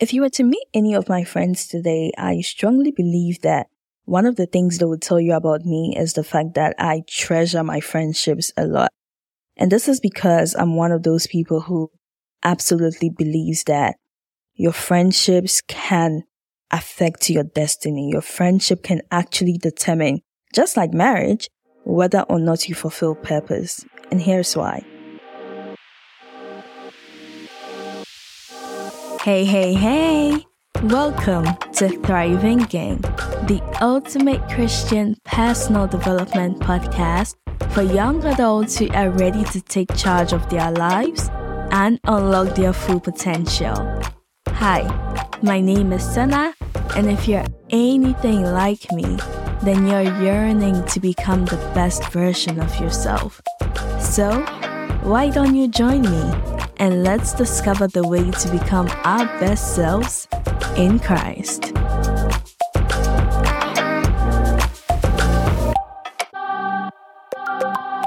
If you were to meet any of my friends today, I strongly believe that one of the things they would tell you about me is the fact that I treasure my friendships a lot. And this is because I'm one of those people who absolutely believes that your friendships can affect your destiny. Your friendship can actually determine, just like marriage, whether or not you fulfill purpose. And here's why. Hey, hey, hey! Welcome to Thriving Gang, the ultimate Christian personal development podcast for young adults who are ready to take charge of their lives and unlock their full potential. Hi, my name is Sena, and if you're anything like me, then you're yearning to become the best version of yourself. So, why don't you join me and let's discover the way to become our best selves in Christ.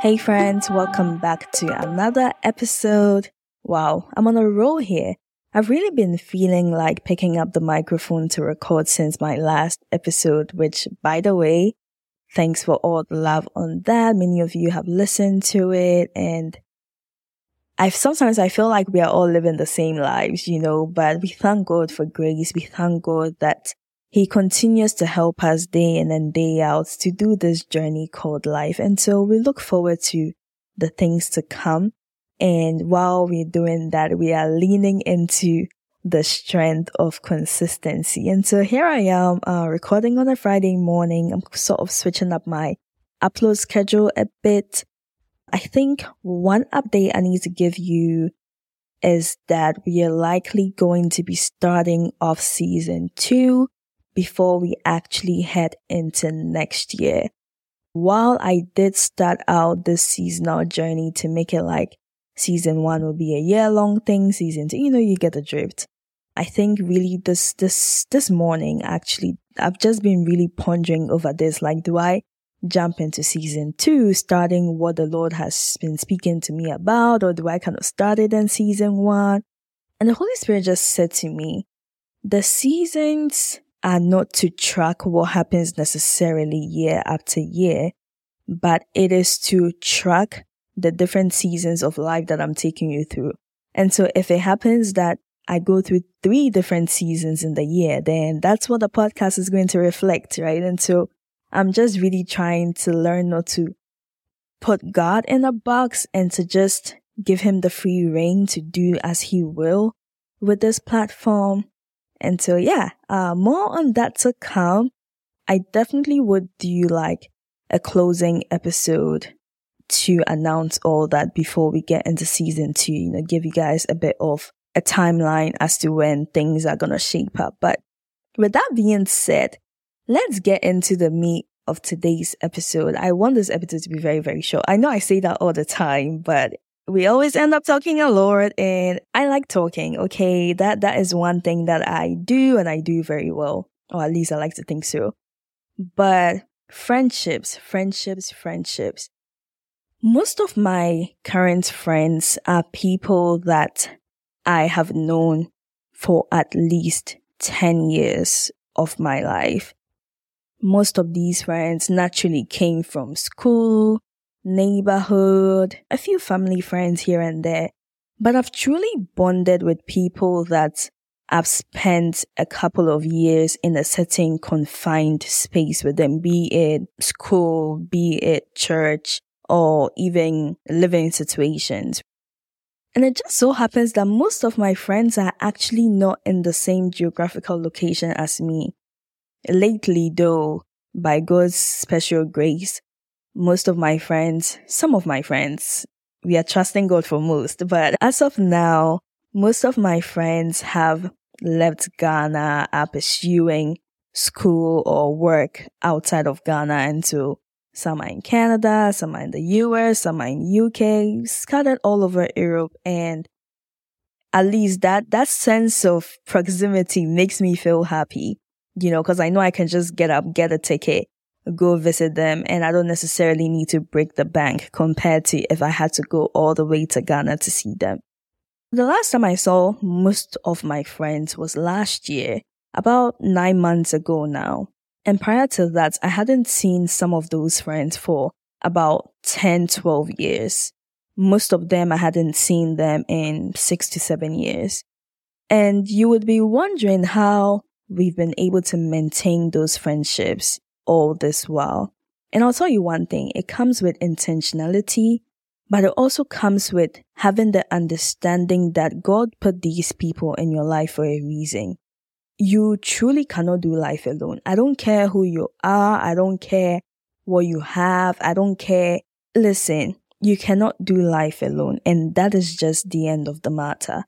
Hey, friends, welcome back to another episode. Wow, I'm on a roll here. I've really been feeling like picking up the microphone to record since my last episode, which, by the way, thanks for all the love on that. Many of you have listened to it and I sometimes I feel like we are all living the same lives, you know, but we thank God for grace. We thank God that he continues to help us day in and day out to do this journey called life. And so we look forward to the things to come. And while we're doing that, we are leaning into the strength of consistency. And so here I am, uh, recording on a Friday morning. I'm sort of switching up my upload schedule a bit. I think one update I need to give you is that we are likely going to be starting off season two before we actually head into next year. While I did start out this seasonal journey to make it like season one will be a year long thing, season two, you know, you get the drift. I think really this, this, this morning actually, I've just been really pondering over this. Like, do I jump into season two, starting what the Lord has been speaking to me about, or do I kind of start it in season one? And the Holy Spirit just said to me, the seasons are not to track what happens necessarily year after year, but it is to track the different seasons of life that I'm taking you through. And so if it happens that I go through three different seasons in the year, then that's what the podcast is going to reflect, right? And so I'm just really trying to learn not to put God in a box and to just give him the free reign to do as he will with this platform. And so, yeah, uh, more on that to come. I definitely would do like a closing episode to announce all that before we get into season two, you know, give you guys a bit of a timeline as to when things are going to shape up. But with that being said, let's get into the meat of today's episode. I want this episode to be very, very short. I know I say that all the time, but we always end up talking a lot and I like talking. Okay. That, that is one thing that I do and I do very well. Or at least I like to think so. But friendships, friendships, friendships. Most of my current friends are people that I have known for at least 10 years of my life most of these friends naturally came from school, neighborhood, a few family friends here and there. But I've truly bonded with people that I've spent a couple of years in a certain confined space with them, be it school, be it church, or even living situations. And it just so happens that most of my friends are actually not in the same geographical location as me. Lately, though, by God's special grace, most of my friends, some of my friends, we are trusting God for most, but as of now, most of my friends have left Ghana, are pursuing school or work outside of Ghana. And so some are in Canada, some are in the US, some are in UK, scattered all over Europe. And at least that, that sense of proximity makes me feel happy you know, cause I know I can just get up, get a ticket, go visit them, and I don't necessarily need to break the bank compared to if I had to go all the way to Ghana to see them. The last time I saw most of my friends was last year, about nine months ago now. And prior to that, I hadn't seen some of those friends for about 10, 12 years. Most of them, I hadn't seen them in six to seven years. And you would be wondering how we've been able to maintain those friendships all this while. And I'll tell you one thing, it comes with intentionality, but it also comes with having the understanding that God put these people in your life for a reason. You truly cannot do life alone. I don't care who you are. I don't care what you have. I don't care. Listen, you cannot do life alone. And that is just the end of the matter.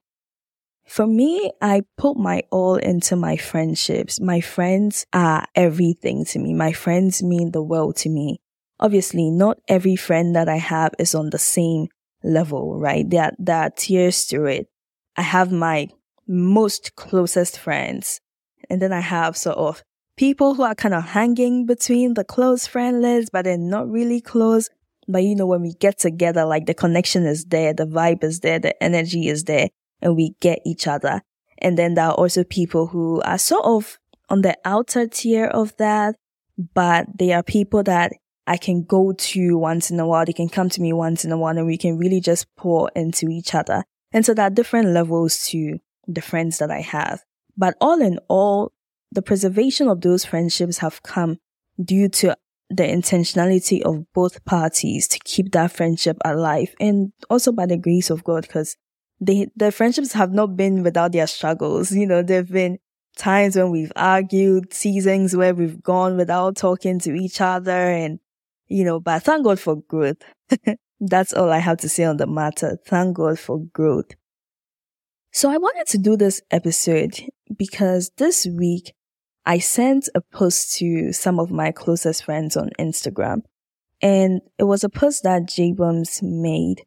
For me, I put my all into my friendships. My friends are everything to me. My friends mean the world to me. Obviously, not every friend that I have is on the same level, right? There, there are tiers to it. I have my most closest friends. And then I have sort of people who are kind of hanging between the close friend list, but they're not really close. But you know, when we get together, like the connection is there, the vibe is there, the energy is there and we get each other. And then there are also people who are sort of on the outer tier of that, but they are people that I can go to once in a while. They can come to me once in a while and we can really just pour into each other. And so there are different levels to the friends that I have. But all in all, the preservation of those friendships have come due to the intentionality of both parties to keep that friendship alive and also by the grace of God because they, the friendships have not been without their struggles. You know, there've been times when we've argued, seasons where we've gone without talking to each other and, you know, but thank God for growth. That's all I have to say on the matter. Thank God for growth. So I wanted to do this episode because this week I sent a post to some of my closest friends on Instagram and it was a post that J made.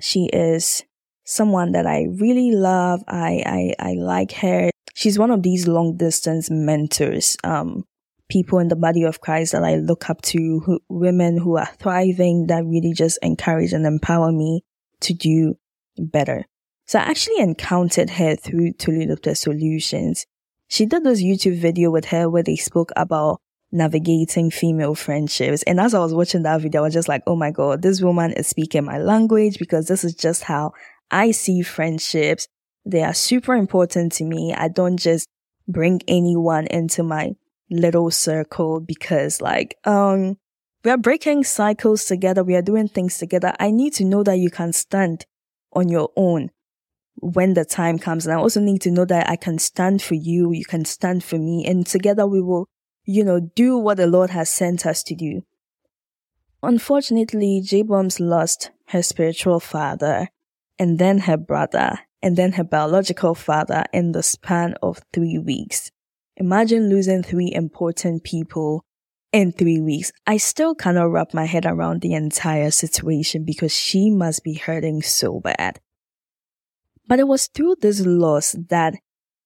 She is someone that I really love. I, I, I like her. She's one of these long distance mentors, um, people in the body of Christ that I look up to, who, women who are thriving that really just encourage and empower me to do better. So I actually encountered her through Toledo Solutions. She did this YouTube video with her where they spoke about navigating female friendships. And as I was watching that video, I was just like, oh my God, this woman is speaking my language because this is just how I see friendships. They are super important to me. I don't just bring anyone into my little circle because like, um, we are breaking cycles together. We are doing things together. I need to know that you can stand on your own when the time comes. And I also need to know that I can stand for you. You can stand for me and together we will, you know, do what the Lord has sent us to do. Unfortunately, J Bombs lost her spiritual father and then her brother, and then her biological father in the span of three weeks. Imagine losing three important people in three weeks. I still cannot wrap my head around the entire situation because she must be hurting so bad. But it was through this loss that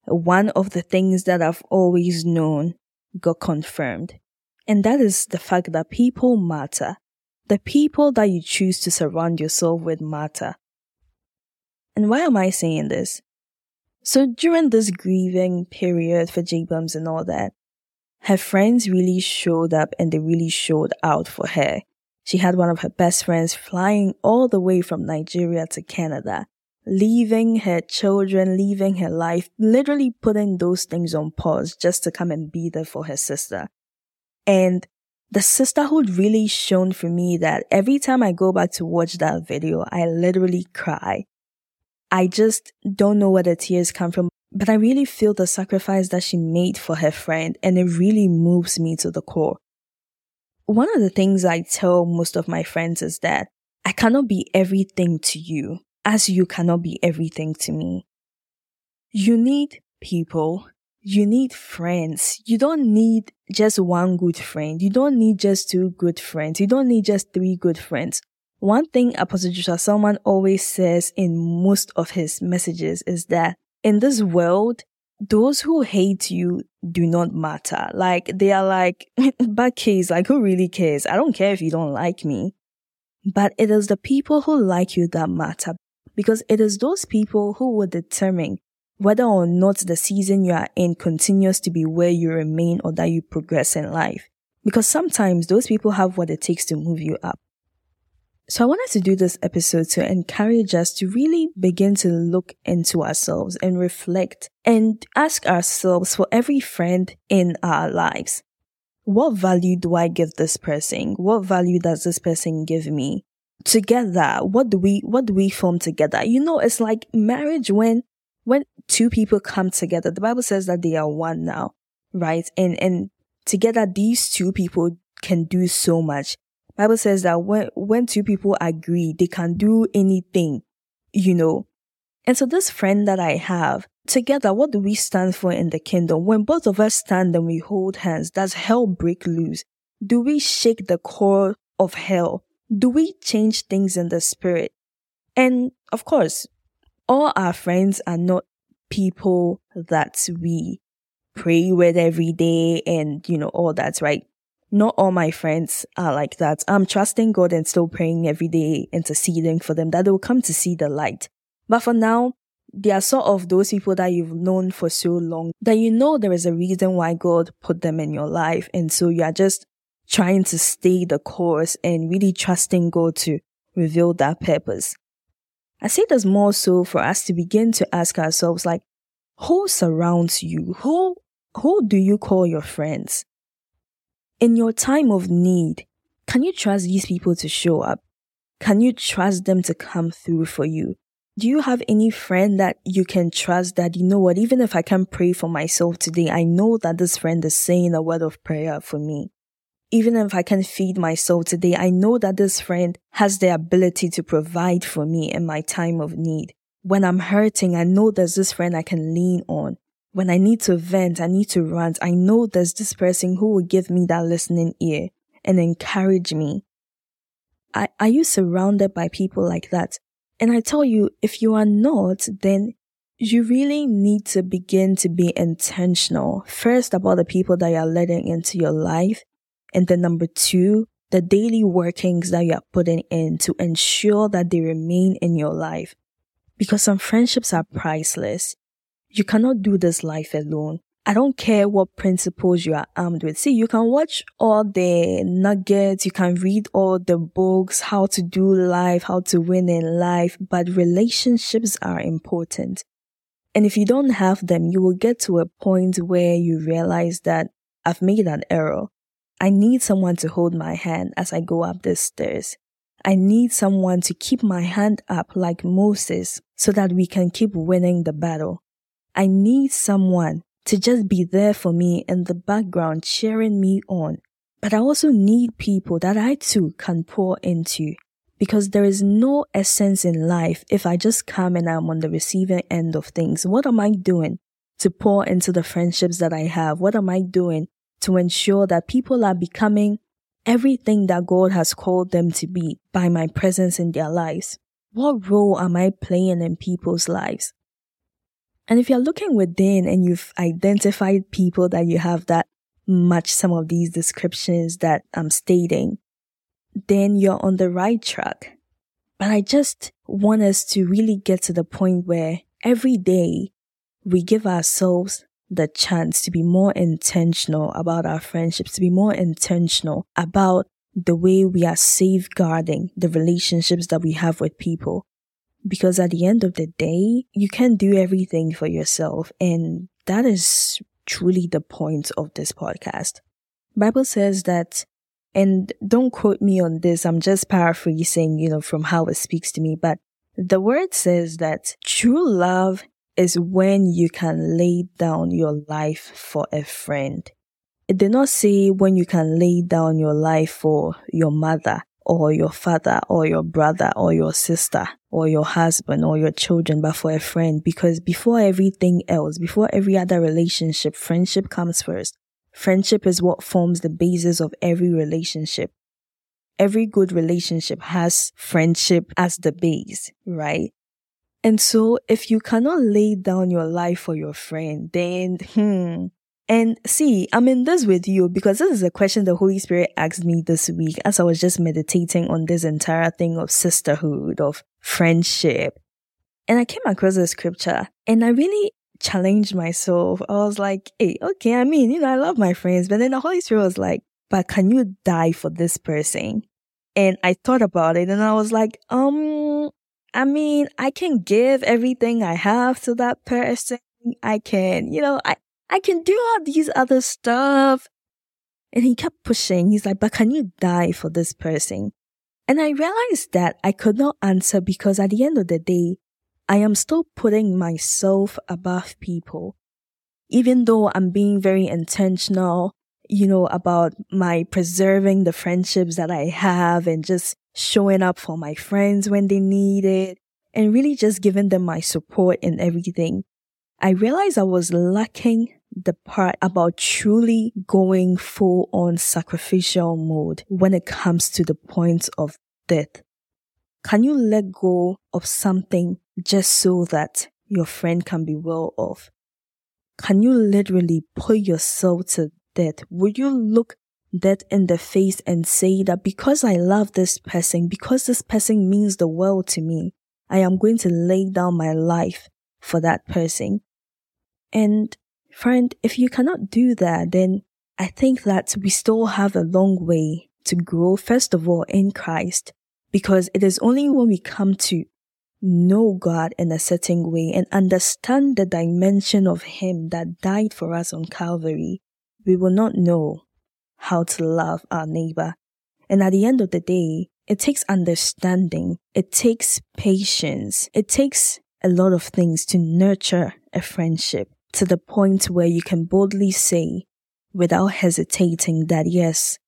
one of the things that I've always known got confirmed. And that is the fact that people matter. The people that you choose to surround yourself with matter. And why am I saying this? So during this grieving period for J Bums and all that, her friends really showed up and they really showed out for her. She had one of her best friends flying all the way from Nigeria to Canada, leaving her children, leaving her life, literally putting those things on pause just to come and be there for her sister. And the sisterhood really shone for me that every time I go back to watch that video, I literally cry I just don't know where the tears come from, but I really feel the sacrifice that she made for her friend and it really moves me to the core. One of the things I tell most of my friends is that I cannot be everything to you as you cannot be everything to me. You need people. You need friends. You don't need just one good friend. You don't need just two good friends. You don't need just three good friends. One thing Apostle Joshua Selman always says in most of his messages is that in this world, those who hate you do not matter. Like they are like bad case, like who really cares? I don't care if you don't like me. But it is the people who like you that matter because it is those people who will determine whether or not the season you are in continues to be where you remain or that you progress in life. Because sometimes those people have what it takes to move you up. So I wanted to do this episode to encourage us to really begin to look into ourselves and reflect and ask ourselves for every friend in our lives. What value do I give this person? What value does this person give me? Together, what do we, what do we form together? You know, it's like marriage when, when two people come together. The Bible says that they are one now, right? And, and together, these two people can do so much. Bible says that when, when two people agree, they can do anything, you know. And so this friend that I have, together, what do we stand for in the kingdom? When both of us stand and we hold hands, does hell break loose? Do we shake the core of hell? Do we change things in the spirit? And of course, all our friends are not people that we pray with every day and, you know, all that, right? Not all my friends are like that. I'm trusting God and still praying every day, interceding for them that they'll come to see the light. But for now, they are sort of those people that you've known for so long that you know there is a reason why God put them in your life. And so you are just trying to stay the course and really trusting God to reveal that purpose. I say this more so for us to begin to ask ourselves like, who surrounds you? Who, who do you call your friends? In your time of need, can you trust these people to show up? Can you trust them to come through for you? Do you have any friend that you can trust that you know what, even if I can't pray for myself today, I know that this friend is saying a word of prayer for me. Even if I can't feed myself today, I know that this friend has the ability to provide for me in my time of need. When I'm hurting, I know there's this friend I can lean on. When I need to vent, I need to rant, I know there's this person who will give me that listening ear and encourage me. I, are you surrounded by people like that? And I tell you, if you are not, then you really need to begin to be intentional. First, about the people that you're letting into your life. And then number two, the daily workings that you are putting in to ensure that they remain in your life. Because some friendships are priceless. You cannot do this life alone. I don't care what principles you are armed with. See, you can watch all the nuggets, you can read all the books, how to do life, how to win in life, but relationships are important. And if you don't have them, you will get to a point where you realize that I've made an error. I need someone to hold my hand as I go up the stairs. I need someone to keep my hand up like Moses so that we can keep winning the battle. I need someone to just be there for me in the background, cheering me on. But I also need people that I too can pour into because there is no essence in life if I just come and I'm on the receiving end of things. What am I doing to pour into the friendships that I have? What am I doing to ensure that people are becoming everything that God has called them to be by my presence in their lives? What role am I playing in people's lives? And if you're looking within and you've identified people that you have that match some of these descriptions that I'm stating, then you're on the right track. But I just want us to really get to the point where every day we give ourselves the chance to be more intentional about our friendships, to be more intentional about the way we are safeguarding the relationships that we have with people. Because at the end of the day, you can't do everything for yourself. And that is truly the point of this podcast. Bible says that, and don't quote me on this. I'm just paraphrasing, you know, from how it speaks to me, but the word says that true love is when you can lay down your life for a friend. It did not say when you can lay down your life for your mother or your father or your brother or your sister or your husband or your children, but for a friend. Because before everything else, before every other relationship, friendship comes first. Friendship is what forms the basis of every relationship. Every good relationship has friendship as the base, right? And so if you cannot lay down your life for your friend, then, hmm, and see, I'm in this with you because this is a question the Holy Spirit asked me this week as I was just meditating on this entire thing of sisterhood, of friendship. And I came across a scripture and I really challenged myself. I was like, hey, okay, I mean, you know, I love my friends, but then the Holy Spirit was like, but can you die for this person? And I thought about it and I was like, um, I mean, I can give everything I have to that person. I can, you know, I, I can do all these other stuff. And he kept pushing. He's like, but can you die for this person? And I realized that I could not answer because at the end of the day, I am still putting myself above people. Even though I'm being very intentional, you know, about my preserving the friendships that I have and just showing up for my friends when they need it and really just giving them my support and everything. I realized I was lacking the part about truly going full on sacrificial mode when it comes to the point of death. Can you let go of something just so that your friend can be well off? Can you literally put yourself to death? Would you look death in the face and say that because I love this person, because this person means the world to me, I am going to lay down my life for that person? And friend, if you cannot do that, then I think that we still have a long way to grow, first of all, in Christ, because it is only when we come to know God in a certain way and understand the dimension of Him that died for us on Calvary, we will not know how to love our neighbor. And at the end of the day, it takes understanding. It takes patience. It takes a lot of things to nurture a friendship to the point where you can boldly say, without hesitating, that yes,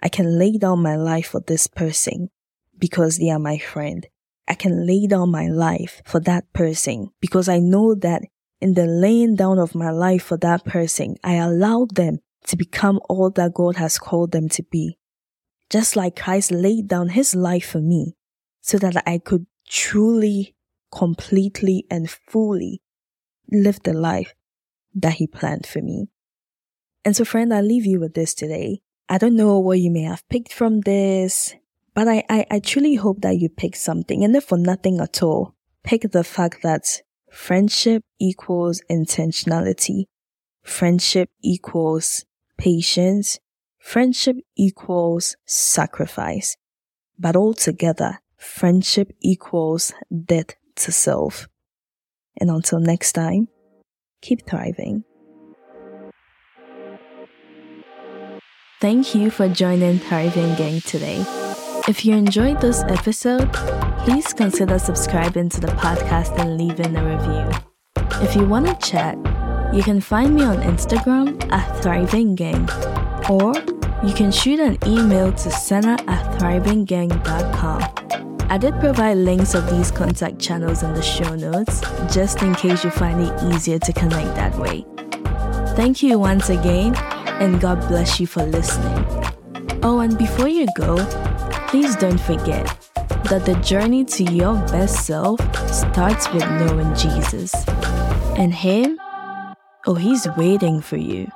I can lay down my life for this person because they are my friend. I can lay down my life for that person because I know that in the laying down of my life for that person, I allowed them to become all that God has called them to be. Just like Christ laid down his life for me so that I could truly, completely and fully live the life that he planned for me. And so friend, I leave you with this today. I don't know what you may have picked from this, but I, I, I truly hope that you pick something. And if for nothing at all, pick the fact that friendship equals intentionality. Friendship equals patience. Friendship equals sacrifice. But altogether, friendship equals death to self. And until next time, keep thriving. Thank you for joining Thriving Gang today. If you enjoyed this episode, please consider subscribing to the podcast and leaving a review. If you want to chat, you can find me on Instagram at Thriving Gang, or you can shoot an email to sena at thrivinggang.com. I did provide links of these contact channels in the show notes, just in case you find it easier to connect that way. Thank you once again, and God bless you for listening. Oh, and before you go, please don't forget that the journey to your best self starts with knowing Jesus and Him Oh, he's waiting for you.